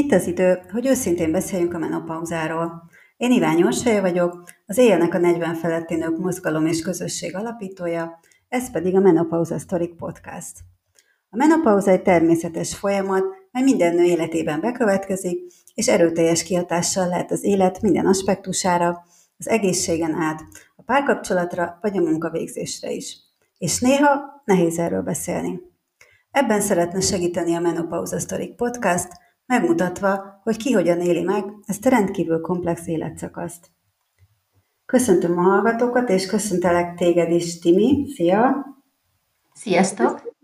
itt az idő, hogy őszintén beszéljünk a menopauzáról. Én Iványi Orsolya vagyok, az Éjjelnek a 40 feletti nők mozgalom és közösség alapítója, ez pedig a Menopauza Story Podcast. A menopauza egy természetes folyamat, mely minden nő életében bekövetkezik, és erőteljes kihatással lehet az élet minden aspektusára, az egészségen át, a párkapcsolatra vagy a munkavégzésre is. És néha nehéz erről beszélni. Ebben szeretne segíteni a Menopauza Story Podcast, megmutatva, hogy ki hogyan éli meg ezt a rendkívül komplex életszakaszt. Köszöntöm a hallgatókat, és köszöntelek téged is, Timi. Szia! Sziasztok!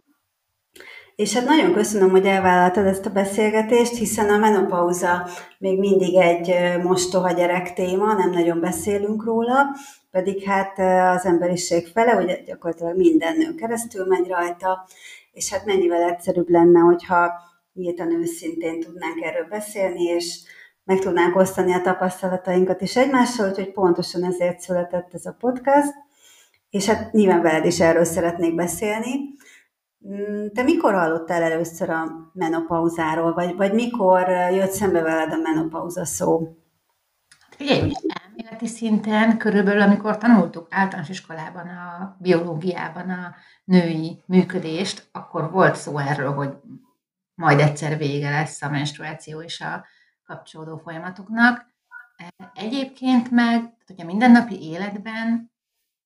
És hát nagyon köszönöm, hogy elvállaltad ezt a beszélgetést, hiszen a menopauza még mindig egy mostoha gyerek téma, nem nagyon beszélünk róla, pedig hát az emberiség fele, hogy gyakorlatilag minden nő keresztül megy rajta, és hát mennyivel egyszerűbb lenne, hogyha nyíltan őszintén tudnánk erről beszélni, és meg tudnánk osztani a tapasztalatainkat is egymással, úgyhogy pontosan ezért született ez a podcast, és hát nyilván veled is erről szeretnék beszélni. Mm, te mikor hallottál először a menopauzáról, vagy, vagy mikor jött szembe veled a menopauza szó? Figyelj, elméleti szinten körülbelül, amikor tanultuk általános iskolában, a biológiában a női működést, akkor volt szó erről, hogy majd egyszer vége lesz a menstruáció és a kapcsolódó folyamatoknak. Egyébként meg, hogy a mindennapi életben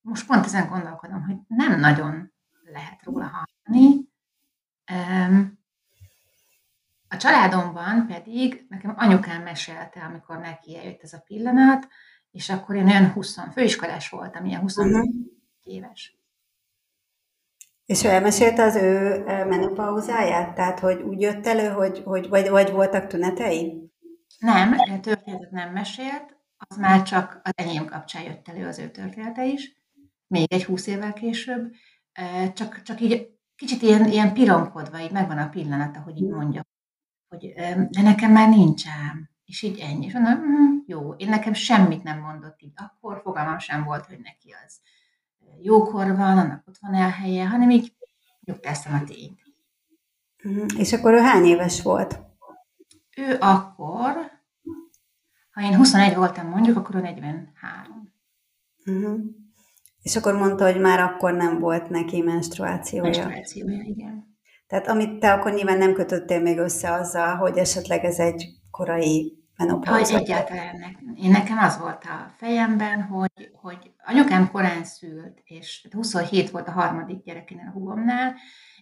most pont ezen gondolkodom, hogy nem nagyon lehet róla hallani. A családomban pedig nekem anyukám mesélte, amikor neki eljött ez a pillanat, és akkor én olyan 20, főiskolás voltam, ilyen 20 uh-huh. éves. És ő elmesélte az ő menopauzáját? Tehát, hogy úgy jött elő, hogy, hogy vagy, vagy voltak tünetei? Nem, történetet nem mesélt, az már csak az enyém kapcsán jött elő az ő története is, még egy húsz évvel később, csak, csak így kicsit ilyen, ilyen pironkodva, így megvan a pillanata, hogy így mondja, hogy de nekem már nincs ám, és így ennyi. És mondom, hm, jó, én nekem semmit nem mondott így, akkor fogalmam sem volt, hogy neki az jókor van, annak ott van elhelye, hanem így nyugtáztam a tényt. Mhm. És akkor ő hány éves volt? Ő akkor, ha én 21 voltam mondjuk, akkor ő 43. Uh-huh. Mhm. És akkor mondta, hogy már akkor nem volt neki menstruációja. Menstruációja, igen. Tehát amit te akkor nyilván nem kötöttél még össze azzal, hogy esetleg ez egy korai menopauza. Hogy egyáltalán én nekem az volt a fejemben, hogy, hogy anyukám korán szült, és 27 volt a harmadik gyerekénél a húgomnál,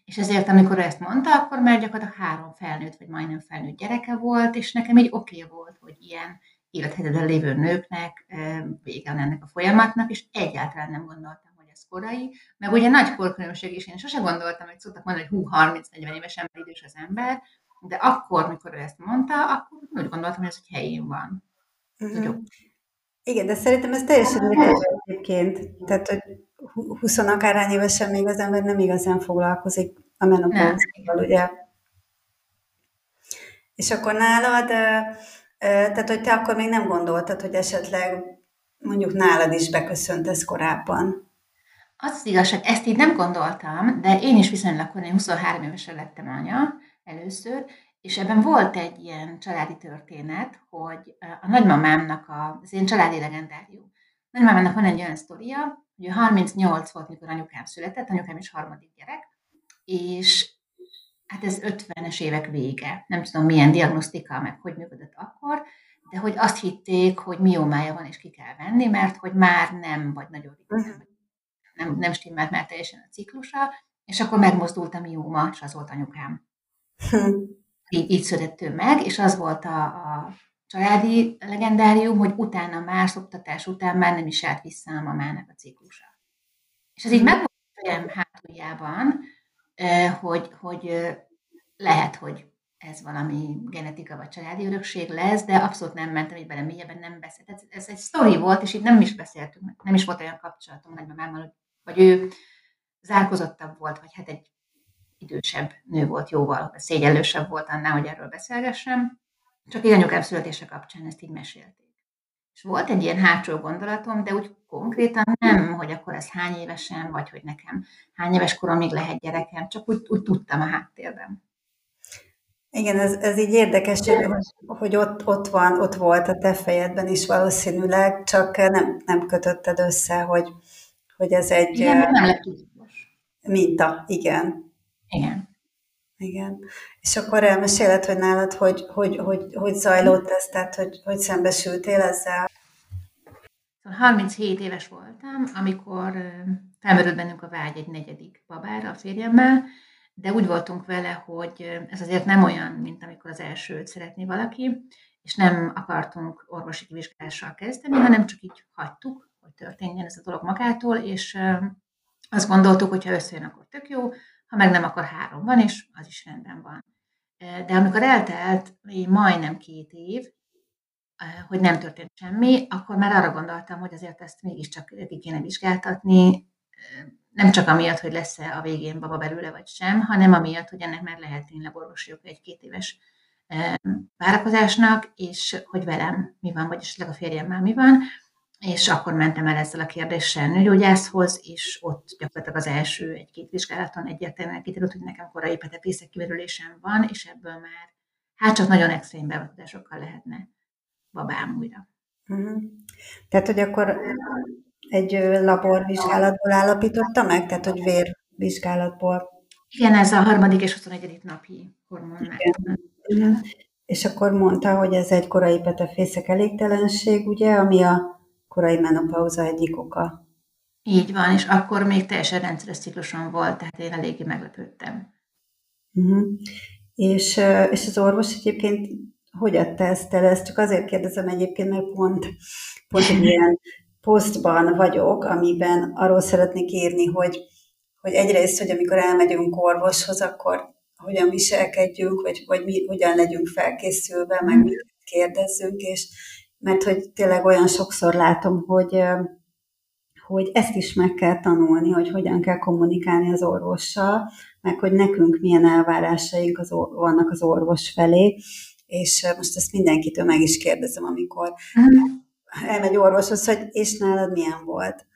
és ezért, amikor ezt mondta, akkor már gyakorlatilag három felnőtt, vagy majdnem felnőtt gyereke volt, és nekem így oké okay volt, hogy ilyen élethelyzetben lévő nőknek vége ennek a folyamatnak, és egyáltalán nem gondoltam, hogy ez korai, meg ugye nagy korkülönbség is, én sose gondoltam, hogy szoktak mondani, hogy hú, 30-40 éves ember idős az ember, de akkor, mikor ő ezt mondta, akkor úgy gondoltam, hogy ez egy helyén van. Uh-huh. Igen, de szerintem ez teljesen érdekes egyébként. Tehát, hogy 20 akárhány évesen még az ember nem igazán foglalkozik a menopauzával, ugye? És akkor nálad, tehát, hogy te akkor még nem gondoltad, hogy esetleg mondjuk nálad is beköszönt ez korábban. Az az igazság, ezt így nem gondoltam, de én is viszonylag korai, 23 évesen lettem anya, először, és ebben volt egy ilyen családi történet, hogy a nagymamámnak a, az én családi legendárium. Nagymamámnak van egy olyan sztoria, hogy 38 volt, mikor anyukám született, anyukám is harmadik gyerek, és hát ez 50-es évek vége. Nem tudom, milyen diagnosztika, meg hogy működött akkor, de hogy azt hitték, hogy miomája van, és ki kell venni, mert hogy már nem, vagy nagyon ritkán, mhm. nem, nem stimmelt már teljesen a ciklusa, és akkor megmozdult a mióma, és az volt anyukám. Így, így született ő meg, és az volt a, a családi legendárium, hogy utána már szoktatás után már nem is állt vissza a mamának a ciklusa. És ez így meg volt a fejem hátuljában, hogy, hogy lehet, hogy ez valami genetika vagy családi örökség lesz, de abszolút nem mentem így bele mélyebben, nem beszélt. Ez, ez egy sztori volt, és itt nem is beszéltünk, nem is volt olyan kapcsolatom nagymamámmal, vagy ő zárkozottabb volt, vagy hát egy idősebb nő volt jóval, szégyellősebb volt annál, hogy erről beszélgessem. Csak egy anyukám születése kapcsán ezt így mesélték. És volt egy ilyen hátsó gondolatom, de úgy konkrétan nem, hogy akkor ez hány évesen, vagy hogy nekem hány éves koromig lehet gyerekem, csak úgy, úgy tudtam a háttérben. Igen, ez, ez így érdekes, hogy, hogy ott, ott van, ott volt a te fejedben is valószínűleg, csak nem, nem kötötted össze, hogy, hogy ez egy Igen, nem lett minta, igen. Igen. Igen. És akkor elmeséled, hogy nálad hogy, hogy, hogy, hogy zajlott ez, tehát hogy, hogy szembesültél ezzel? 37 szóval éves voltam, amikor felmerült bennünk a vágy egy negyedik babára a férjemmel, de úgy voltunk vele, hogy ez azért nem olyan, mint amikor az elsőt szeretné valaki, és nem akartunk orvosi kivizsgálással kezdeni, hanem csak így hagytuk, hogy történjen ez a dolog magától, és azt gondoltuk, hogy ha összejön, akkor tök jó, ha meg nem, akkor három van, és az is rendben van. De amikor eltelt majdnem két év, hogy nem történt semmi, akkor már arra gondoltam, hogy azért ezt mégiscsak ki kéne vizsgáltatni, nem csak amiatt, hogy lesz-e a végén baba belőle vagy sem, hanem amiatt, hogy ennek már lehet tényleg orvosi egy-két éves várakozásnak, és hogy velem mi van, vagy esetleg a férjemmel mi van, és akkor mentem el ezzel a kérdéssel nőgyógyászhoz, és ott gyakorlatilag az első egy-két vizsgálaton egyértelműen kiderült, hogy nekem korai petefészek kimerülésem van, és ebből már hát csak nagyon extrém beavatkozásokkal lehetne babám újra. Uh-huh. Tehát, hogy akkor egy laborvizsgálatból állapította meg, tehát, hogy vérvizsgálatból. Igen, ez a harmadik és 21. napi hormon. Igen. És akkor mondta, hogy ez egy korai petefészek elégtelenség, ugye, ami a korai menopauza egyik oka. Így van, és akkor még teljesen rendszeres cikluson volt, tehát én eléggé meglepődtem. Uh-huh. És, és az orvos egyébként hogy adta ezt el? Ezt csak azért kérdezem egyébként, mert pont, pont egy ilyen posztban vagyok, amiben arról szeretnék írni, hogy, hogy egyrészt, hogy amikor elmegyünk orvoshoz, akkor hogyan viselkedjünk, vagy, vagy mi, hogyan legyünk felkészülve, meg mit kérdezzünk, és, mert hogy tényleg olyan sokszor látom, hogy, hogy ezt is meg kell tanulni, hogy hogyan kell kommunikálni az orvossal, meg hogy nekünk milyen elvárásaink az, vannak az orvos felé, és most ezt mindenkitől meg is kérdezem, amikor elmegy orvoshoz, hogy és nálad milyen volt?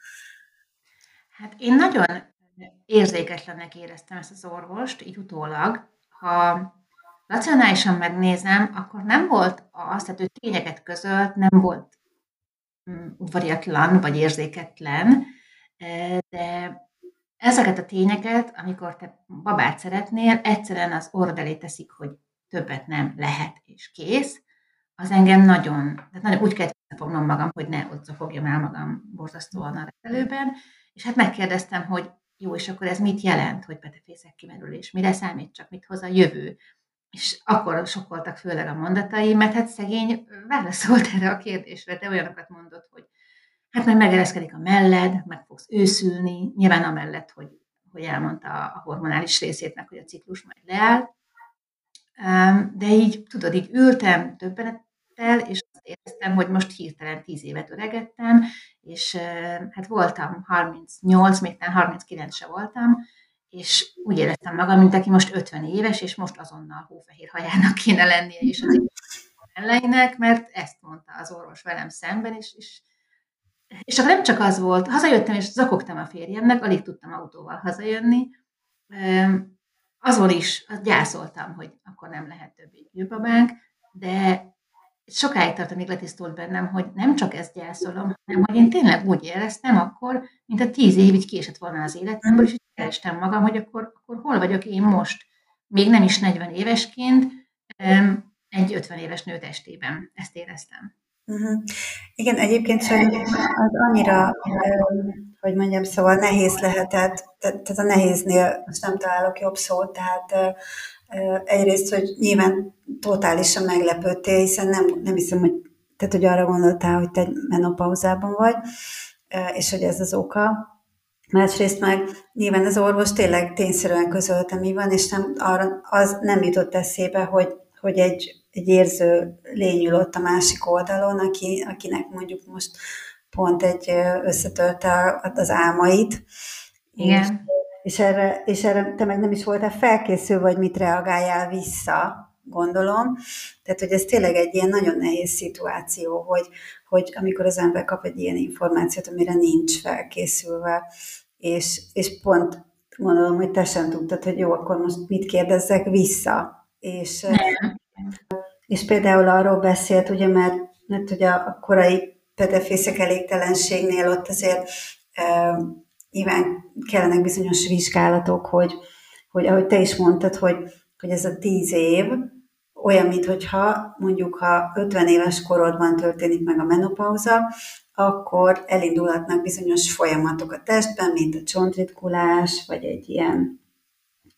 Hát én nagyon érzéketlennek éreztem ezt az orvost, így utólag. Ha racionálisan megnézem, akkor nem volt az, tehát ő tényeket közölt, nem volt mm, udvariatlan vagy érzéketlen, e, de ezeket a tényeket, amikor te babát szeretnél, egyszerűen az orrod elé teszik, hogy többet nem lehet, és kész, az engem nagyon, tehát nagyon úgy kellett fognom magam, hogy ne ott fogjam el magam borzasztóan a repelőben, és hát megkérdeztem, hogy jó, és akkor ez mit jelent, hogy petefészek kimerülés, mire számít csak, mit hoz a jövő, és akkor sokkoltak főleg a mondatai, mert hát szegény válaszolt erre a kérdésre, de olyanokat mondott, hogy hát majd megereszkedik a melled, meg fogsz őszülni, nyilván amellett, hogy, hogy elmondta a hormonális részét, meg hogy a ciklus majd leáll. De így, tudod, így ültem többenettel, és azt éreztem, hogy most hirtelen tíz évet öregettem, és hát voltam 38, még 39 se voltam, és úgy éreztem magam, mint aki most 50 éves, és most azonnal hófehér hajának kéne lennie, és az elejének, mert ezt mondta az orvos velem szemben, és, és, és akkor nem csak az volt, hazajöttem, és zakogtam a férjemnek, alig tudtam autóval hazajönni, azon is gyászoltam, hogy akkor nem lehet többé gyűrbabánk, de sokáig tart, amíg letisztult bennem, hogy nem csak ezt gyászolom, hanem hogy én tényleg úgy éreztem akkor, mint a tíz év így késett volna az életemből, és kerestem magam, hogy akkor, akkor hol vagyok én most, még nem is 40 évesként, egy 50 éves nő testében. Ezt éreztem. Uh-huh. Igen, egyébként sajnos az annyira, hogy mondjam, szóval nehéz lehetett, tehát a nehéznél most nem találok jobb szót, tehát egyrészt, hogy nyilván totálisan meglepődtél, hiszen nem, nem hiszem, hogy, tehát, hogy arra gondoltál, hogy te menopauzában vagy, és hogy ez az oka. Másrészt meg nyilván az orvos tényleg tényszerűen közölte, mi van, és nem, arra, az nem jutott eszébe, hogy, hogy egy, egy érző lény ül ott a másik oldalon, aki, akinek mondjuk most pont egy összetörte az álmait. Igen. És, és, erre, és erre te meg nem is voltál felkészülve, vagy mit reagáljál vissza, gondolom. Tehát, hogy ez tényleg egy ilyen nagyon nehéz szituáció, hogy, hogy amikor az ember kap egy ilyen információt, amire nincs felkészülve, és, és pont gondolom, hogy te sem tudtad, hogy jó, akkor most mit kérdezzek vissza. És, és például arról beszélt, ugye, mert, mert ugye a korai pedefészek elégtelenségnél ott azért e, nyilván kellenek bizonyos vizsgálatok, hogy, hogy ahogy te is mondtad, hogy, hogy ez a tíz év, olyan, mintha mondjuk ha 50 éves korodban történik meg a menopauza, akkor elindulhatnak bizonyos folyamatok a testben, mint a csontritkulás, vagy egy ilyen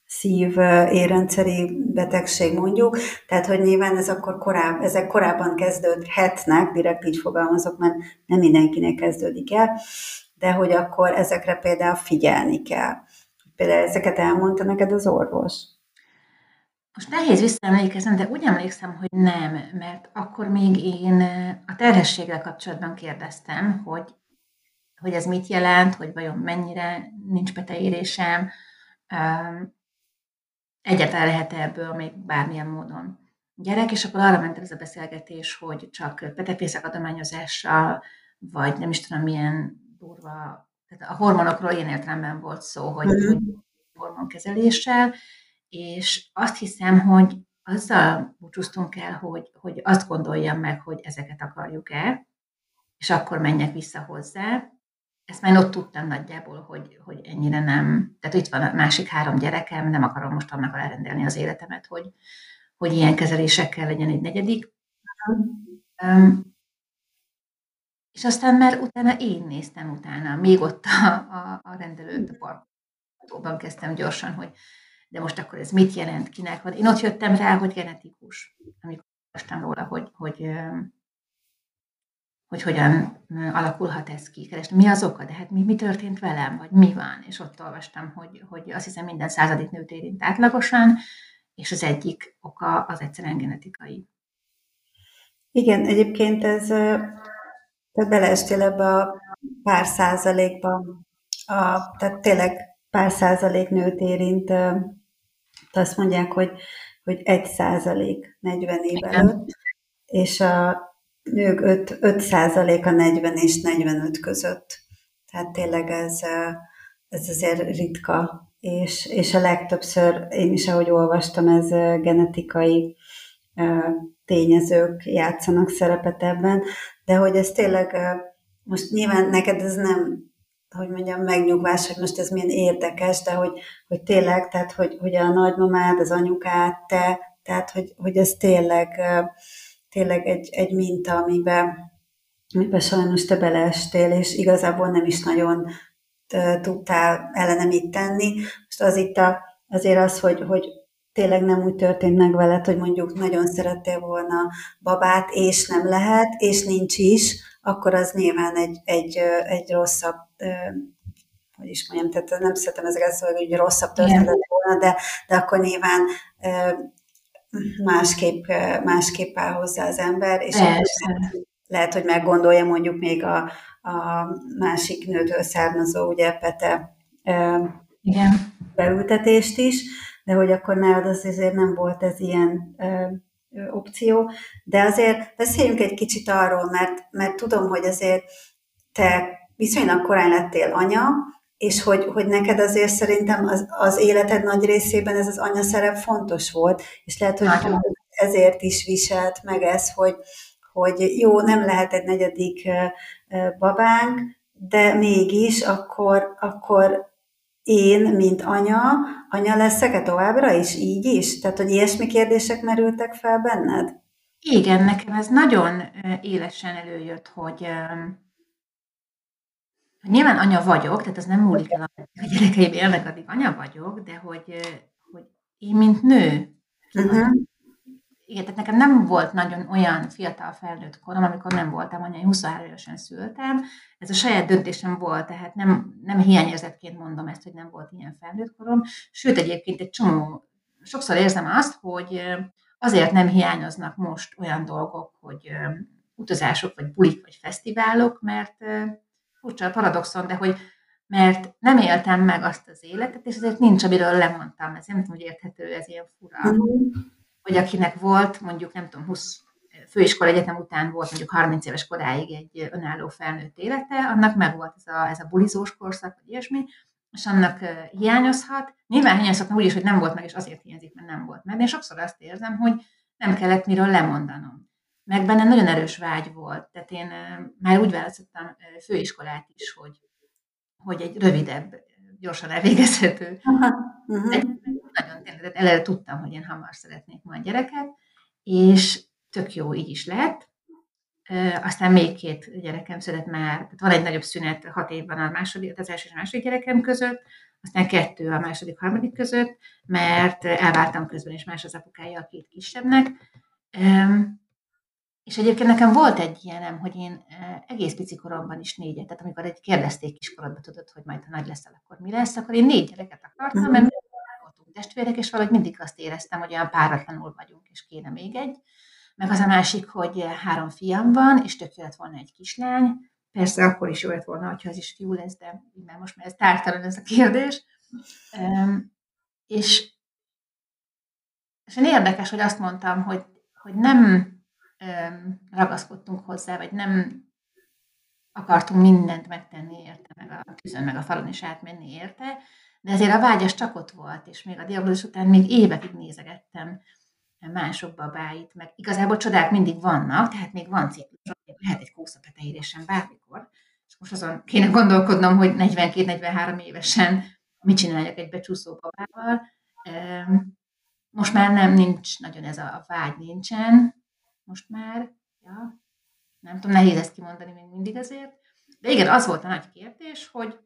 szív érrendszeri betegség mondjuk, tehát hogy nyilván ez akkor koráb, ezek korábban kezdődhetnek, direkt így fogalmazok, mert nem mindenkinek kezdődik el, de hogy akkor ezekre például figyelni kell. Például ezeket elmondta neked az orvos? Most nehéz visszaemlékezni, de úgy emlékszem, hogy nem, mert akkor még én a terhességgel kapcsolatban kérdeztem, hogy, hogy ez mit jelent, hogy vajon mennyire nincs beteérésem, egyáltalán lehet ebből még bármilyen módon gyerek, és akkor arra ment ez a beszélgetés, hogy csak petefészek adományozással, vagy nem is tudom milyen durva, tehát a hormonokról ilyen értelemben volt szó, hogy, mm-hmm. hogy hormonkezeléssel, és azt hiszem, hogy azzal búcsúztunk el, hogy, hogy azt gondoljam meg, hogy ezeket akarjuk-e, és akkor menjek vissza hozzá. Ezt már ott tudtam nagyjából, hogy, hogy ennyire nem. Tehát itt van a másik három gyerekem, nem akarom most annak elrendelni az életemet, hogy, hogy ilyen kezelésekkel legyen egy negyedik. Um, és aztán már utána én néztem utána, még ott a, a, a rendelőt a parkban kezdtem gyorsan, hogy de most akkor ez mit jelent, kinek van. Én ott jöttem rá, hogy genetikus, amikor olvastam róla, hogy, hogy, hogy hogyan alakulhat ez ki. Kerestem, mi az oka, de hát mi, mi történt velem, vagy mi van. És ott olvastam, hogy, hogy azt hiszem minden századik nőt érint átlagosan, és az egyik oka az egyszerűen genetikai. Igen, egyébként ez, te beleestél ebbe a pár százalékba, a, tehát tényleg pár százalék nőt érint azt mondják, hogy, hogy 1 százalék 40 év előtt, és a nők 5, 5 százalék a 40 és 45 között. Tehát tényleg ez, ez azért ritka, és, és a legtöbbször, én is ahogy olvastam, ez genetikai tényezők játszanak szerepet ebben, de hogy ez tényleg, most nyilván neked ez nem hogy mondjam, megnyugvás, hogy most ez milyen érdekes, de hogy, hogy tényleg, tehát hogy, hogy a nagymamád, az anyukád, te, tehát hogy, hogy ez tényleg, tényleg egy, egy minta, amiben, amiben sajnos te beleestél, és igazából nem is nagyon tudtál ellene mit tenni. Most az itt a, azért az, hogy, hogy tényleg nem úgy történt meg veled, hogy mondjuk nagyon szerettél volna babát, és nem lehet, és nincs is, akkor az nyilván egy, egy, egy rosszabb, hogy is mondjam, tehát nem szeretem ezeket szóval, hogy rosszabb történet volna, de, de akkor nyilván másképp, másképp áll hozzá az ember, és lehet, hogy meggondolja mondjuk még a, a másik nőtől származó, ugye Pete Igen. beültetést is, de hogy akkor nálad az azért nem volt ez ilyen opció, de azért beszéljünk egy kicsit arról, mert, mert tudom, hogy azért te viszonylag korán lettél anya, és hogy, hogy neked azért szerintem az, az életed nagy részében ez az anya szerep fontos volt, és lehet, hogy Nagyon. ezért is viselt meg ez, hogy, hogy jó, nem lehet egy negyedik babánk, de mégis akkor, akkor én, mint anya, anya leszek-e továbbra is így is? Tehát, hogy ilyesmi kérdések merültek fel benned? Igen, nekem ez nagyon élesen előjött, hogy nyilván anya vagyok, tehát ez nem múlik el, a gyerekeim élnek, addig anya vagyok, de hogy, hogy én, mint nő, uh-huh igen, tehát nekem nem volt nagyon olyan fiatal felnőtt korom, amikor nem voltam anya, én 23 évesen szültem. Ez a saját döntésem volt, tehát nem, nem hiányérzetként mondom ezt, hogy nem volt ilyen felnőtt korom. Sőt, egyébként egy csomó, sokszor érzem azt, hogy azért nem hiányoznak most olyan dolgok, hogy utazások, vagy bulik, vagy fesztiválok, mert furcsa a paradoxon, de hogy mert nem éltem meg azt az életet, és ezért nincs, amiről lemondtam. Ez nem tudom, hogy érthető, ez ilyen fura. Mm hogy akinek volt mondjuk, nem tudom, 20 főiskola egyetem után volt mondjuk 30 éves koráig egy önálló felnőtt élete, annak meg volt ez a, ez a bulizós korszak, vagy ilyesmi, és annak hiányozhat. Nyilván hiányozhat úgy is, hogy nem volt meg, és azért hiányzik, mert nem volt meg. Én sokszor azt érzem, hogy nem kellett miről lemondanom. Meg benne nagyon erős vágy volt. Tehát én már úgy választottam főiskolát is, hogy, hogy egy rövidebb, gyorsan elvégezhető. Uh-huh. nagyon tényleg, eleve tudtam, hogy én hamar szeretnék majd gyereket, és tök jó, így is lett. Aztán még két gyerekem született már, tehát van egy nagyobb szünet, hat évben a második, az első és a második gyerekem között, aztán kettő a második, harmadik között, mert elváltam közben, és más az apukája a két kisebbnek. És egyébként nekem volt egy ilyenem, hogy én egész pici koromban is négyet, tehát amikor egy kérdezték kiskorodba, tudod, hogy majd ha nagy leszel, akkor mi lesz, akkor én négy gyereket akartam, mhm. mert voltunk testvérek, és valahogy mindig azt éreztem, hogy olyan páratlanul vagyunk, és kéne még egy. Meg az a másik, hogy három fiam van, és tök lett volna egy kislány. Persze akkor is jó lett volna, ha ez is fiú lesz, de mert most már ez tártalan ez a kérdés. És, és én érdekes, hogy azt mondtam, hogy, hogy nem ragaszkodtunk hozzá, vagy nem akartunk mindent megtenni érte, meg a küzön, meg a falon is átmenni érte, de azért a vágyas csak ott volt, és még a diagnózis után még évekig nézegettem mások babáit, meg igazából csodák mindig vannak, tehát még van ciklus, lehet egy kószapetehírésen bármikor, és most azon kéne gondolkodnom, hogy 42-43 évesen mit csináljak egy becsúszó babával. Most már nem, nincs nagyon ez a vágy, nincsen, most már, ja, nem tudom, nehéz ezt kimondani még mindig azért, de igen, az volt a nagy kérdés, hogy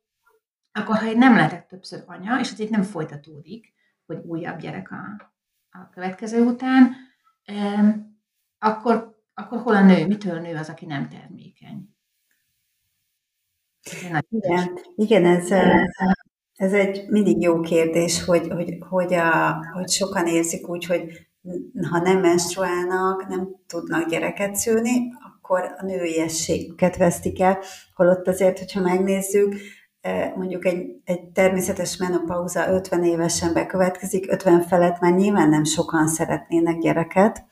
akkor, ha én nem lehetek többször anya, és ez itt nem folytatódik, hogy újabb gyerek a, a következő után, akkor, akkor hol a nő, mitől nő az, aki nem termékeny? Igen, igen ez, ez egy mindig jó kérdés, hogy, hogy, hogy, a, hogy sokan érzik úgy, hogy ha nem menstruálnak, nem tudnak gyereket szülni, akkor a nőiességüket vesztik el, holott azért, hogyha megnézzük, mondjuk egy, egy természetes menopauza 50 évesen bekövetkezik, 50 felett már nyilván nem sokan szeretnének gyereket,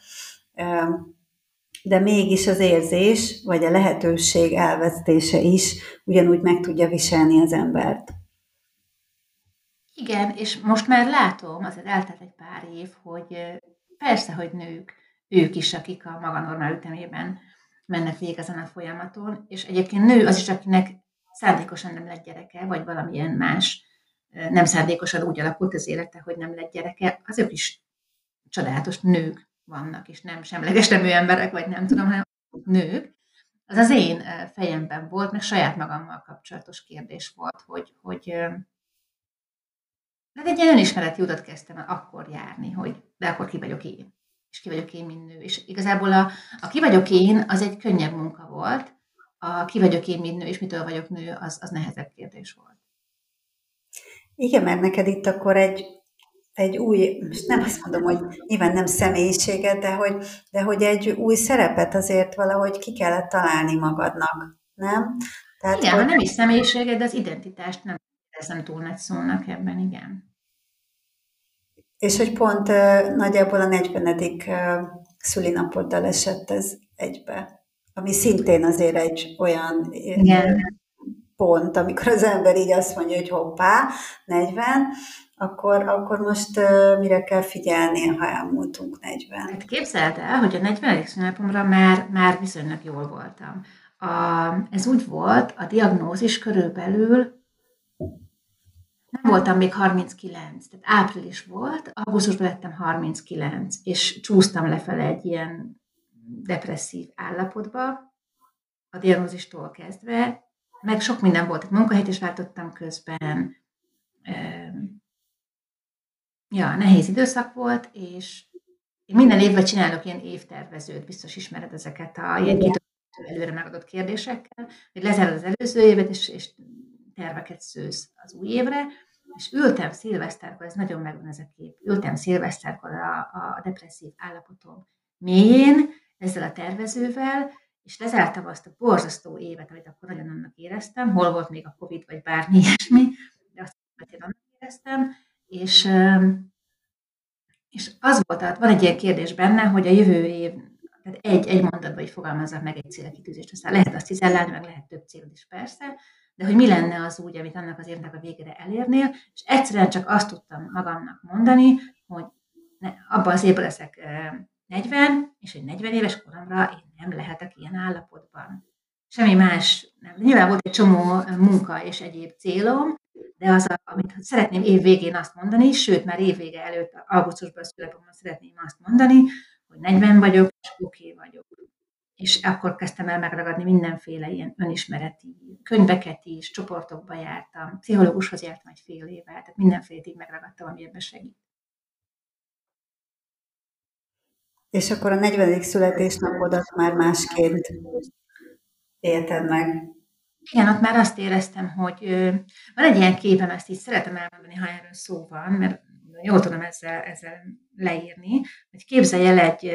de mégis az érzés, vagy a lehetőség elvesztése is ugyanúgy meg tudja viselni az embert. Igen, és most már látom, azért eltelt egy pár év, hogy persze, hogy nők, ők is, akik a maga normál ütemében mennek végig ezen a folyamaton, és egyébként nő az is, akinek szándékosan nem lett gyereke, vagy valamilyen más nem szándékosan úgy alakult az élete, hogy nem lett gyereke, azok is csodálatos nők vannak, és nem semleges nemű emberek, vagy nem tudom, hanem nők. Az az én fejemben volt, meg saját magammal kapcsolatos kérdés volt, hogy, hogy hát egy ilyen önismereti utat kezdtem akkor járni, hogy de akkor ki vagyok én, és ki vagyok én, mint nő. És igazából a, a ki vagyok én, az egy könnyebb munka volt, a ki vagyok én, mint nő, és mitől vagyok nő, az, az nehezebb kérdés volt. Igen, mert neked itt akkor egy, egy új, most nem azt mondom, hogy nyilván nem személyiséget, de hogy, de hogy egy új szerepet azért valahogy ki kellett találni magadnak, nem? Tehát, igen, hogy... nem is személyiséget, de az identitást nem érzem túl nagy szónak ebben, igen. És hogy pont nagyjából a 40. Uh, szülinapoddal esett ez egybe ami szintén azért egy olyan Igen. pont, amikor az ember így azt mondja, hogy hoppá, 40, akkor, akkor most uh, mire kell figyelni, ha elmúltunk 40? Hát képzeld el, hogy a 40. szünnapomra már, már viszonylag jól voltam. A, ez úgy volt, a diagnózis körülbelül voltam még 39, tehát április volt, augusztusban lettem 39, és csúsztam lefele egy ilyen depresszív állapotba, a diagnózistól kezdve, meg sok minden volt. Munkahelyet is váltottam közben. Ja, nehéz időszak volt, és én minden évben csinálok ilyen évtervezőt, biztos ismered ezeket a ilyen kitöltő előre megadott kérdésekkel, hogy lezárod az előző évet, és, és terveket szősz az új évre, és ültem szilveszterkor, ez nagyon megvan ez a kép, ültem szilveszterkor a, a depresszív állapotom mélyén, ezzel a tervezővel, és lezártam azt a borzasztó évet, amit akkor nagyon annak éreztem, hol volt még a Covid, vagy bármi ilyesmi, de azt én annak éreztem, és, és az volt, van egy ilyen kérdés benne, hogy a jövő év, tehát egy, egy mondatban így fogalmazzak meg egy célkitűzést, aztán lehet azt cizellálni, meg lehet több célod is persze, de hogy mi lenne az úgy, amit annak az évnek a végére elérnél, és egyszerűen csak azt tudtam magamnak mondani, hogy ne, abban az évben leszek 40, és egy 40 éves koromra én nem lehetek ilyen állapotban. Semmi más nem. Nyilván volt egy csomó munka és egyéb célom, de az, amit szeretném év végén azt mondani, sőt, már év vége előtt, augusztusban születomban szeretném azt mondani, hogy 40 vagyok, és oké okay vagyok. És akkor kezdtem el megragadni mindenféle ilyen önismereti könyveket is, csoportokba jártam, pszichológushoz jártam egy fél évet, tehát mindenfélét így megragadtam, ami ebben segít. És akkor a 40. születésnapodat már másként élted meg. Igen, ott már azt éreztem, hogy van egy ilyen képem, ezt így szeretem elmondani, ha erről szó van, mert jól tudom ezzel, ezzel leírni, hogy képzelj el egy,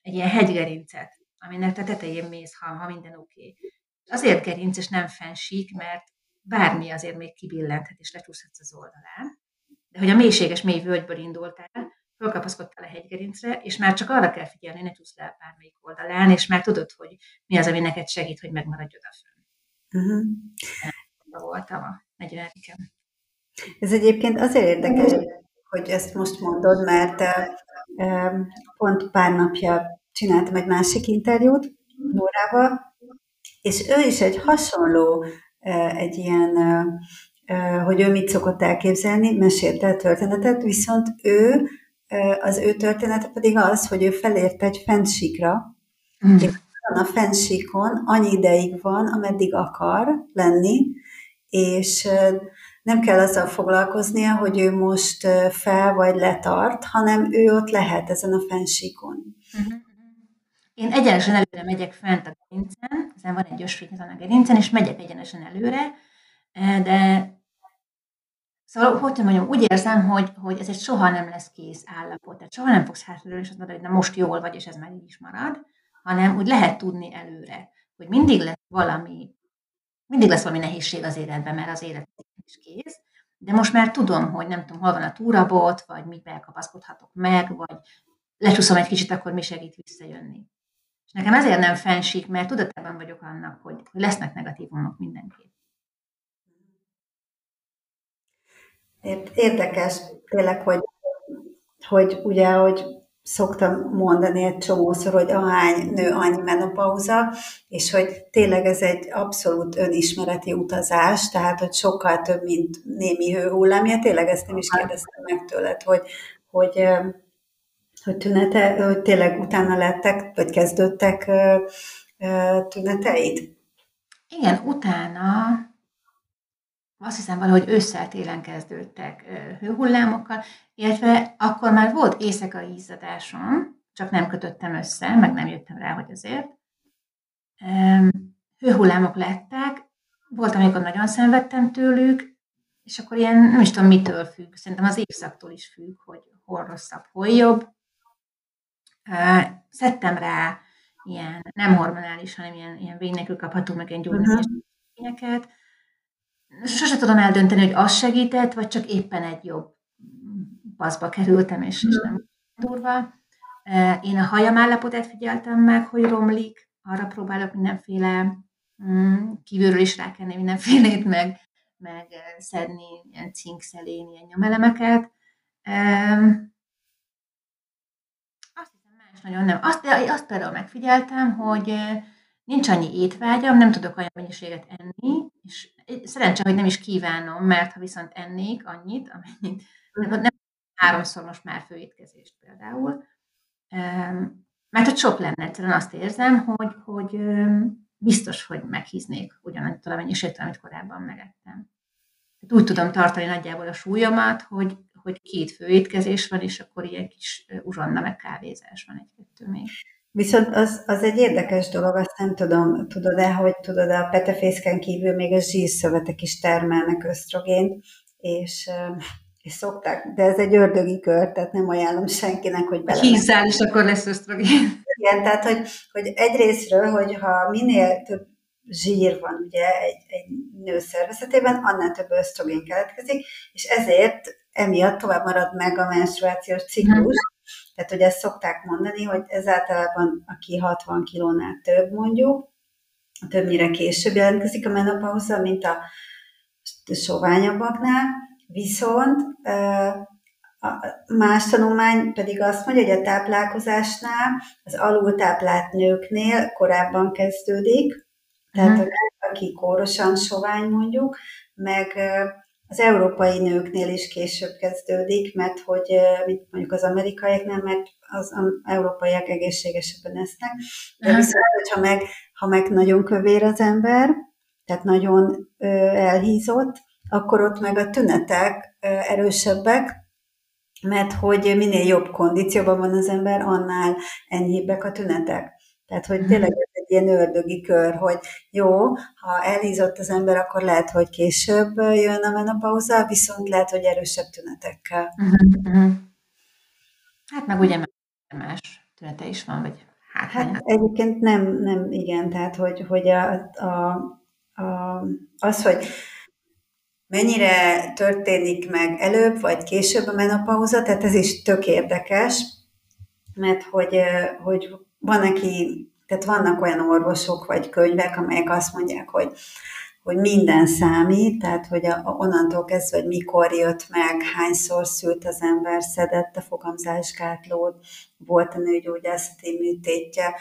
egy ilyen hegygerincet, aminek a tetején mész, ha, ha minden oké. Okay. Azért gerinc, és nem fensík, mert bármi azért még kibillenthet, és lecsúszhatsz az oldalán. De hogy a mélységes mély völgyből indultál, fölkapaszkodtál a hegygerincre, és már csak arra kell figyelni, ne csúsz le bármelyik oldalán, és már tudod, hogy mi az, ami neked segít, hogy megmaradj odafönn. Uh-huh. Voltam a 40 Ez egyébként azért érdekes, hogy ezt most mondod, mert pont pár napja csináltam egy másik interjút Nórával, és ő is egy hasonló, egy ilyen, hogy ő mit szokott elképzelni, mesélte a történetet, viszont ő az ő története pedig az, hogy ő felért egy fensíkra, mm. és a fensíkon annyi ideig van, ameddig akar lenni, és nem kell azzal foglalkoznia, hogy ő most fel vagy letart, hanem ő ott lehet ezen a fensíkon. Mm-hmm. Én egyenesen előre megyek fent a gerincen, ezen van egy ösvény a gerincen, és megyek egyenesen előre, de Szóval, hogy mondjam, úgy érzem, hogy, hogy ez egy soha nem lesz kész állapot. Tehát soha nem fogsz hátraülni, és azt mondod, hogy na most jól vagy, és ez már így is marad, hanem úgy lehet tudni előre, hogy mindig lesz valami, mindig lesz valami nehézség az életben, mert az élet is kész, de most már tudom, hogy nem tudom, hol van a túrabot, vagy miben kapaszkodhatok meg, vagy lecsúszom egy kicsit, akkor mi segít visszajönni. És nekem ezért nem fensik, mert tudatában vagyok annak, hogy lesznek negatívumok mindenképp. Érdekes tényleg, hogy, hogy ugye, hogy szoktam mondani egy csomószor, hogy ahány nő, annyi menopauza, és hogy tényleg ez egy abszolút önismereti utazás, tehát hogy sokkal több, mint némi hőhullámja. Tényleg ezt nem is kérdeztem meg tőled, hogy, hogy, hogy tünete, hogy tényleg utána lettek, vagy kezdődtek tüneteid? Igen, utána azt hiszem valahogy ősszel télen kezdődtek hőhullámokkal, illetve akkor már volt éjszakai izzadásom, csak nem kötöttem össze, meg nem jöttem rá, hogy azért. Hőhullámok lettek, volt, amikor nagyon szenvedtem tőlük, és akkor ilyen, nem is tudom, mitől függ. Szerintem az évszaktól is függ, hogy hol rosszabb, hol jobb. Szedtem rá ilyen nem hormonális, hanem ilyen, ilyen végnélkül kapható, meg ilyen gyógynövényeket. Uh-huh sose tudom eldönteni, hogy az segített, vagy csak éppen egy jobb paszba kerültem, és, és nem durva. Én a hajam állapotát figyeltem meg, hogy romlik, arra próbálok mindenféle mm, kívülről is rákenni mindenfélét, meg, meg szedni ilyen cinkszelén, ilyen nyomelemeket. Nagyon nem. Azt, azt például megfigyeltem, hogy nincs annyi étvágyam, nem tudok olyan mennyiséget enni, és szerencsé, hogy nem is kívánom, mert ha viszont ennék annyit, amennyit, nem háromszor most már főétkezést például, mert hogy sok lenne, egyszerűen azt érzem, hogy, hogy biztos, hogy meghíznék ugyanannyit a mennyiséget, amit korábban megettem. úgy tudom tartani nagyjából a súlyomat, hogy, hogy két főétkezés van, és akkor ilyen kis uzsonna meg kávézás van egy-kettő még. Viszont az, az egy érdekes dolog, azt nem tudom, tudod-e, hogy tudod, a petefészken kívül még a zsírszövetek is termelnek ösztrogént, és, és szokták, de ez egy ördögi kör, tehát nem ajánlom senkinek, hogy bele. Hízzál, és akkor lesz ösztrogén. Igen, tehát, hogy, hogy egyrésztről, hogyha minél több zsír van ugye egy, egy nő szervezetében, annál több ösztrogén keletkezik, és ezért emiatt tovább marad meg a menstruációs ciklus, tehát, hogy ezt szokták mondani, hogy ez általában aki 60 kilónál több mondjuk, többnyire később jelentkezik a menopauza, mint a soványabbaknál, viszont más tanulmány pedig azt mondja, hogy a táplálkozásnál az alultáplált nőknél korábban kezdődik, tehát uh-huh. aki kórosan sovány mondjuk, meg az európai nőknél is később kezdődik, mert hogy mint mondjuk az amerikaiaknál, mert az európaiak egészségesebben esznek, de viszont, hogyha meg, ha meg nagyon kövér az ember, tehát nagyon elhízott, akkor ott meg a tünetek erősebbek, mert hogy minél jobb kondícióban van az ember, annál enyhébbek a tünetek. Tehát, hogy mhm. tényleg ilyen ördögi kör, hogy jó, ha elhízott az ember, akkor lehet, hogy később jön a menopauza, viszont lehet, hogy erősebb tünetekkel. Uh-huh, Hát meg ugye más tünete is van, vagy hát, hát egyébként nem, nem igen, tehát hogy, hogy a, a, a, az, hogy mennyire történik meg előbb vagy később a menopauza, tehát ez is tök érdekes, mert hogy, hogy van, aki, tehát vannak olyan orvosok vagy könyvek, amelyek azt mondják, hogy, hogy minden számít, tehát hogy a, onnantól kezdve, hogy mikor jött meg, hányszor szült az ember, szedett a fogamzásgátlót, volt a nőgyógyászati műtétje,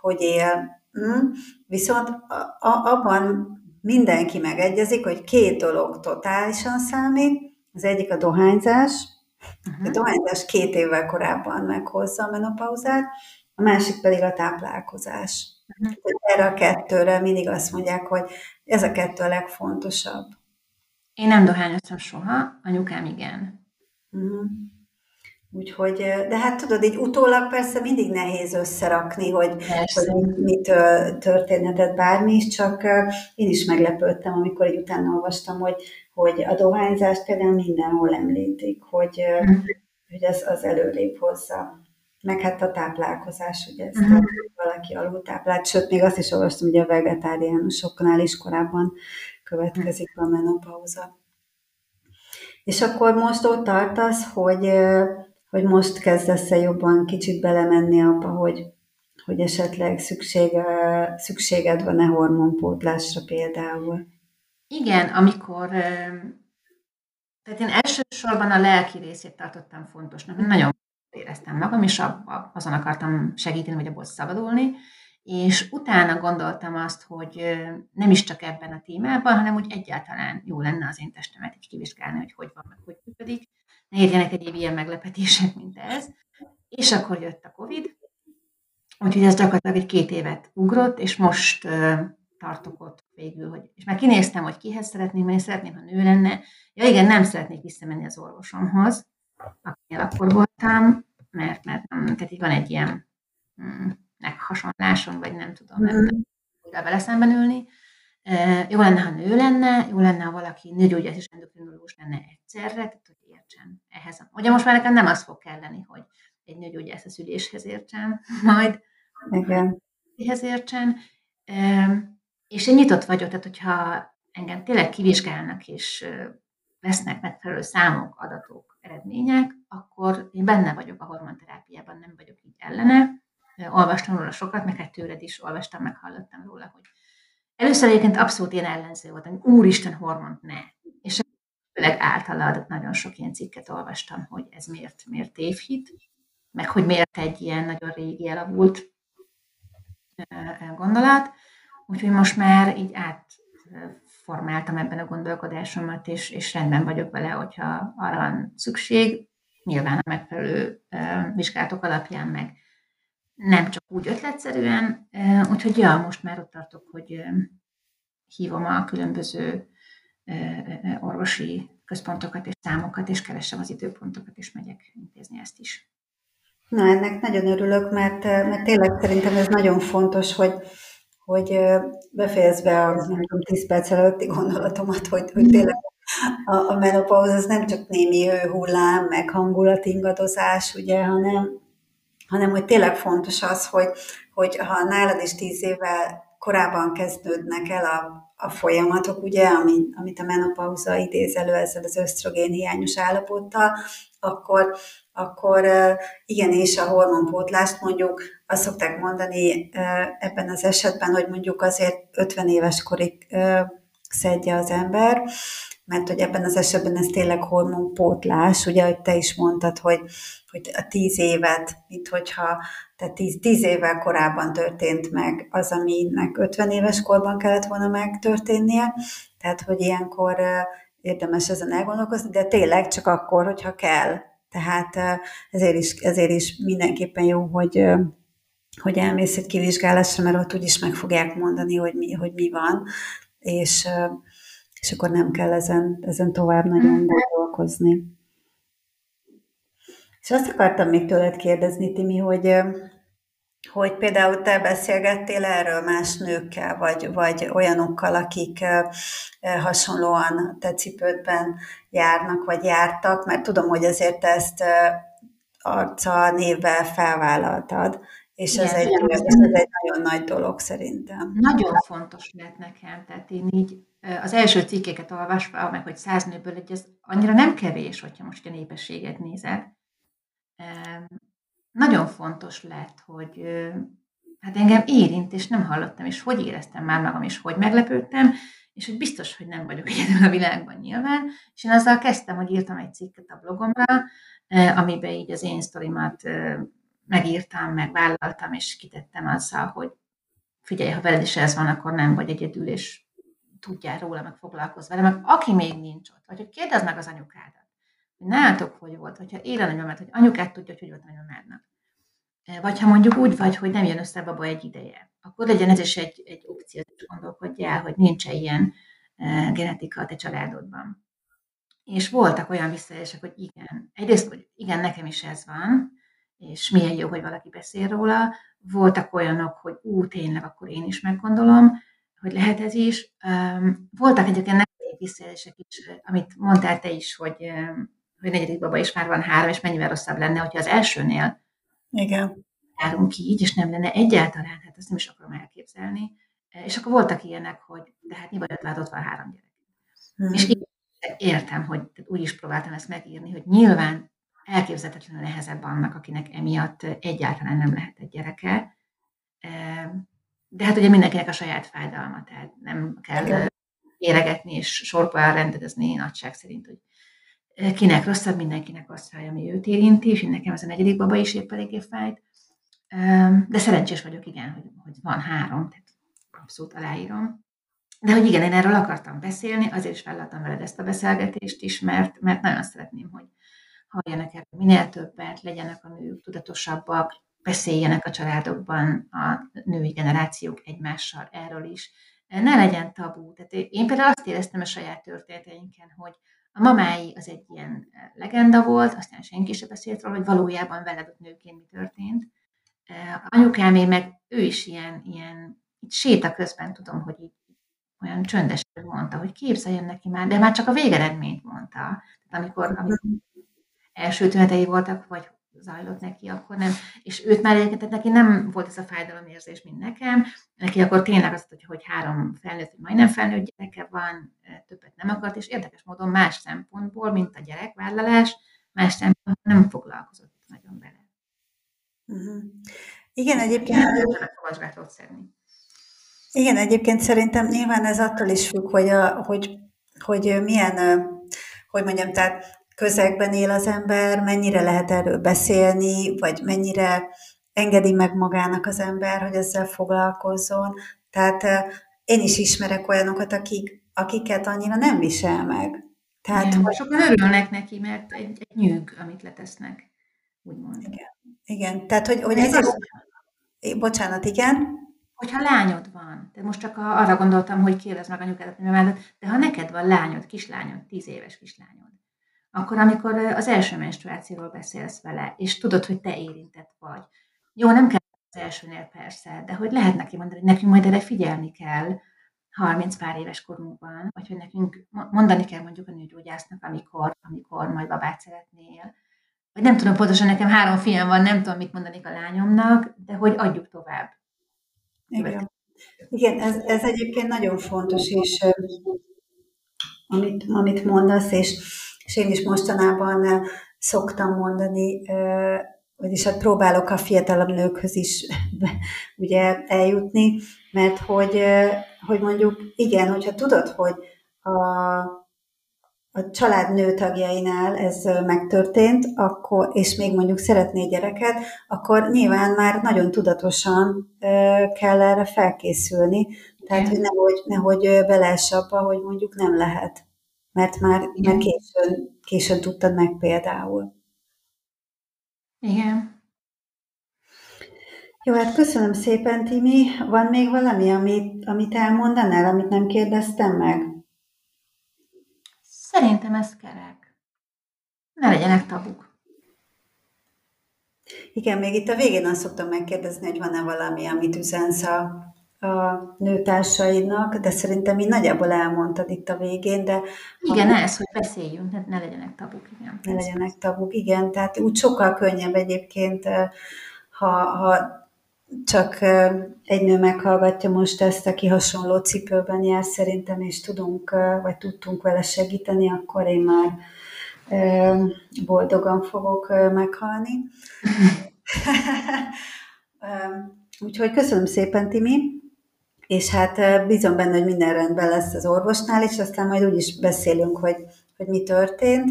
hogy él. Hm? Viszont a, a, abban mindenki megegyezik, hogy két dolog totálisan számít. Az egyik a dohányzás. Uh-huh. A dohányzás két évvel korábban meghozza a menopauzát, a másik pedig a táplálkozás. Uh-huh. Erre a kettőre mindig azt mondják, hogy ez a kettő a legfontosabb. Én nem dohányoztam soha, anyukám igen. Uh-huh. Úgyhogy, de hát tudod, így utólag persze mindig nehéz összerakni, hogy, hogy mit történhetett bármi is, csak én is meglepődtem, amikor így utána olvastam, hogy, hogy a dohányzást például mindenhol említik, hogy, mm. hogy ez az előrébb hozza. Meg hát a táplálkozás, ugye ezt mm. valaki alultáplált, sőt, még azt is olvastam, hogy a vegetáriánusoknál is korábban következik a menopauza. És akkor most ott tartasz, hogy hogy most kezdesz -e jobban kicsit belemenni abba, hogy, hogy esetleg szüksége, szükséged van-e hormonpótlásra például? Igen, amikor tehát én elsősorban a lelki részét tartottam fontosnak, nagyon éreztem magam, és azon akartam segíteni, vagy abból szabadulni, és utána gondoltam azt, hogy nem is csak ebben a témában, hanem úgy egyáltalán jó lenne az én testemet így kivizsgálni, hogy hogy van, meg hogy működik, ne érjenek egyéb ilyen meglepetések, mint ez. És akkor jött a Covid, úgyhogy ez gyakorlatilag egy két évet ugrott, és most tartok ott végül, hogy, és már kinéztem, hogy kihez szeretnék menni, szeretném, ha nő lenne. Ja igen, nem szeretnék visszamenni az orvosomhoz, akinél akkor voltam, mert, mert nem, tehát így van egy ilyen mm, meghasonlásom, vagy nem tudom, nem, nem, nem vele szemben ülni. Uh, jó lenne, ha nő lenne, jó lenne, ha valaki nőgyógyász és endokrinológus lenne egyszerre, tehát hogy értsen ehhez. Ugye most már nekem nem az fog kelleni, hogy egy nőgyógyász a szüléshez értsen, majd Igen. ehhez értsen. És én nyitott vagyok, tehát hogyha engem tényleg kivizsgálnak, és vesznek megfelelő számok, adatok, eredmények, akkor én benne vagyok a hormonterápiában, nem vagyok így ellene. Olvastam róla sokat, meg hát tőled is olvastam, meg hallottam róla, hogy először egyébként abszolút én ellenző voltam, hogy úristen hormont ne. És főleg általad nagyon sok ilyen cikket olvastam, hogy ez miért, miért tévhit, meg hogy miért egy ilyen nagyon régi elavult gondolat. Úgyhogy most már így átformáltam ebben a gondolkodásomat, és, és rendben vagyok vele, hogyha arra van szükség, nyilván a megfelelő vizsgálatok alapján meg nem csak úgy ötletszerűen, úgyhogy ja, most már ott tartok, hogy hívom a különböző orvosi központokat és számokat, és keresem az időpontokat, és megyek intézni ezt is. Na, ennek nagyon örülök, mert, mert tényleg szerintem ez nagyon fontos, hogy, hogy befejezve a nem tudom, 10 perc előtti gondolatomat, hogy, hogy tényleg a, a menopausz az nem csak némi hullám, meg hangulatingadozás, ugye, hanem, hanem hogy tényleg fontos az, hogy, hogy ha nálad is tíz évvel korábban kezdődnek el a a folyamatok, ugye, amit a menopauza idéz elő ezzel az ösztrogén hiányos állapottal, akkor, akkor igenis a hormonpótlást mondjuk azt szokták mondani ebben az esetben, hogy mondjuk azért 50 éves korig szedje az ember, mert hogy ebben az esetben ez tényleg hormonpótlás, ugye, hogy te is mondtad, hogy, hogy a tíz évet, mint hogyha tehát tíz, tíz évvel korábban történt meg az, aminek 50 éves korban kellett volna megtörténnie, tehát hogy ilyenkor érdemes ezen elgondolkozni, de tényleg csak akkor, hogyha kell. Tehát ezért is, ezért is mindenképpen jó, hogy, hogy elmész egy kivizsgálásra, mert ott úgyis meg fogják mondani, hogy mi, hogy mi van, és, és akkor nem kell ezen, ezen tovább nagyon mhm. gondolkozni. És azt akartam még tőled kérdezni, Timi, hogy, hogy például te beszélgettél erről más nőkkel, vagy, vagy olyanokkal, akik hasonlóan te cipődben járnak, vagy jártak, mert tudom, hogy azért ezt arca névvel felvállaltad, és ez, egy, ez egy nagyon nagy dolog szerintem. Nagyon fontos lett nekem, tehát én így az első cikkeket olvasva, meg hogy száz nőből egy, ez annyira nem kevés, hogyha most a népességet nézed. Nagyon fontos lett, hogy hát engem érint, és nem hallottam, és hogy éreztem már magam, és hogy meglepődtem, és hogy biztos, hogy nem vagyok egyedül a világban nyilván, és én azzal kezdtem, hogy írtam egy cikket a blogomra, amiben így az én sztorimat megírtam, megvállaltam, és kitettem azzal, hogy figyelj, ha veled is ez van, akkor nem vagy egyedül, és tudjál róla, meg foglalkozz vele, meg aki még nincs ott, vagy hogy kérdezd meg az anyukádat, nálatok hogy volt, hogyha él a nagymamád, hogy anyukát tudja, hogy hogy volt a nagymamádnak. Vagy ha mondjuk úgy vagy, hogy nem jön össze a baba egy ideje, akkor legyen ez is egy, egy opció, hogy gondolkodj el, hogy nincs ilyen genetika a te családodban. És voltak olyan visszajelzések, hogy igen, egyrészt, hogy igen, nekem is ez van, és milyen jó, hogy valaki beszél róla. Voltak olyanok, hogy ú, tényleg, akkor én is meggondolom, hogy lehet ez is. Voltak egyébként negatív visszajelzések is, amit mondtál te is, hogy, hogy negyedik baba is már van három, és mennyivel rosszabb lenne, hogyha az elsőnél Igen. járunk így, és nem lenne egyáltalán, hát ezt nem is akarom elképzelni. És akkor voltak ilyenek, hogy de hát mi bajot látott van három gyerek. Hmm. És értem, hogy úgy is próbáltam ezt megírni, hogy nyilván elképzelhetetlenül nehezebb annak, akinek emiatt egyáltalán nem lehet egy gyereke. De hát ugye mindenkinek a saját fájdalma, tehát nem kell éregetni és sorba rendezni nagyság szerint, hogy kinek rosszabb, mindenkinek azt fáj, ami őt érinti, és nekem ez a negyedik baba is épp eléggé fájt. De szerencsés vagyok, igen, hogy, hogy van három, tehát abszolút aláírom. De hogy igen, én erről akartam beszélni, azért is vállaltam veled ezt a beszélgetést is, mert, mert nagyon szeretném, hogy halljanak erről minél többet, legyenek a nők tudatosabbak, beszéljenek a családokban a női generációk egymással erről is. Ne legyen tabú. Tehát én például azt éreztem a saját történeteinken, hogy a mamái az egy ilyen legenda volt, aztán senki sem beszélt róla, hogy valójában veled ott nőként mi történt. Anyukámé meg ő is ilyen, ilyen itt séta közben tudom, hogy így olyan csöndesen mondta, hogy képzeljen neki már, de már csak a végeredményt mondta. Tehát amikor, amikor első tünetei voltak, vagy zajlott neki, akkor nem. És őt már egyébként, tehát neki nem volt ez a fájdalomérzés, mint nekem. Neki akkor tényleg azt, hogy, hogy három felnőtt, vagy majdnem felnőtt gyereke van, többet nem akart, és érdekes módon más szempontból, mint a gyerekvállalás, más szempontból nem foglalkozott nagyon bele. Uh-huh. Igen, egyébként... Igen, egyébként szerintem nyilván ez attól is függ, hogy, a, hogy, hogy milyen, hogy mondjam, tehát közegben él az ember, mennyire lehet erről beszélni, vagy mennyire engedi meg magának az ember, hogy ezzel foglalkozzon. Tehát én is ismerek olyanokat, akik, akiket annyira nem visel meg. Tehát, igen, hogy... sokan örülnek neki, mert egy, egy nyűg, amit letesznek, úgymond. Igen, igen. tehát hogy, hogy ez, ez az... Bocsánat, igen? Hogyha lányod van, de most csak arra gondoltam, hogy kérdezd meg anyukádat, de ha neked van lányod, kislányod, tíz éves kislányod, akkor, amikor az első menstruációról beszélsz vele, és tudod, hogy te érintett vagy. Jó, nem kell az elsőnél persze, de hogy lehet neki mondani, hogy nekünk majd erre figyelni kell, 30 pár éves korunkban, vagy hogy nekünk mondani kell mondjuk a nőgyógyásznak, amikor, amikor majd babát szeretnél. Vagy nem tudom pontosan, nekem három fiam van, nem tudom, mit mondani a lányomnak, de hogy adjuk tovább. Igen, Igen ez, ez egyébként nagyon fontos, és amit, amit mondasz, és és én is mostanában szoktam mondani, vagyis hát próbálok a fiatalabb nőkhöz is ugye eljutni, mert hogy, hogy mondjuk igen, hogyha tudod, hogy a, a család nőtagjainál ez megtörtént, akkor, és még mondjuk szeretné gyereket, akkor nyilván már nagyon tudatosan kell erre felkészülni. Tehát, hogy nehogy, nehogy beleesse abba, hogy mondjuk nem lehet. Mert már mert későn, későn tudtad meg például. Igen. Jó, hát köszönöm szépen, Timi. Van még valami, amit, amit elmondanál, amit nem kérdeztem meg? Szerintem ez kerek. Ne legyenek tabuk. Igen, még itt a végén azt szoktam megkérdezni, hogy van-e valami, amit üzensz a, a nőtársaidnak, de szerintem így nagyjából elmondtad itt a végén, de... Igen, ha, ez, hogy beszéljünk, ne, ne legyenek tabuk, igen. Ne legyenek tabuk, igen, tehát úgy sokkal könnyebb egyébként, ha, ha csak egy nő meghallgatja most ezt, aki hasonló cipőben jár szerintem, és tudunk, vagy tudtunk vele segíteni, akkor én már boldogan fogok meghalni. Úgyhogy köszönöm szépen, Timi, és hát bízom benne, hogy minden rendben lesz az orvosnál, és aztán majd úgy is beszélünk, hogy, hogy mi történt,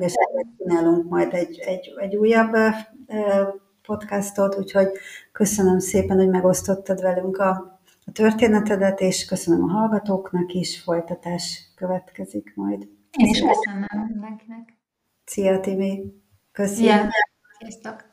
és csinálunk majd egy, egy, egy újabb podcastot, úgyhogy köszönöm szépen, hogy megosztottad velünk a, a történetedet, és köszönöm a hallgatóknak is, folytatás következik majd. Én is köszönöm mindenkinek. Szia, Timi! Köszönöm! Sziasztok!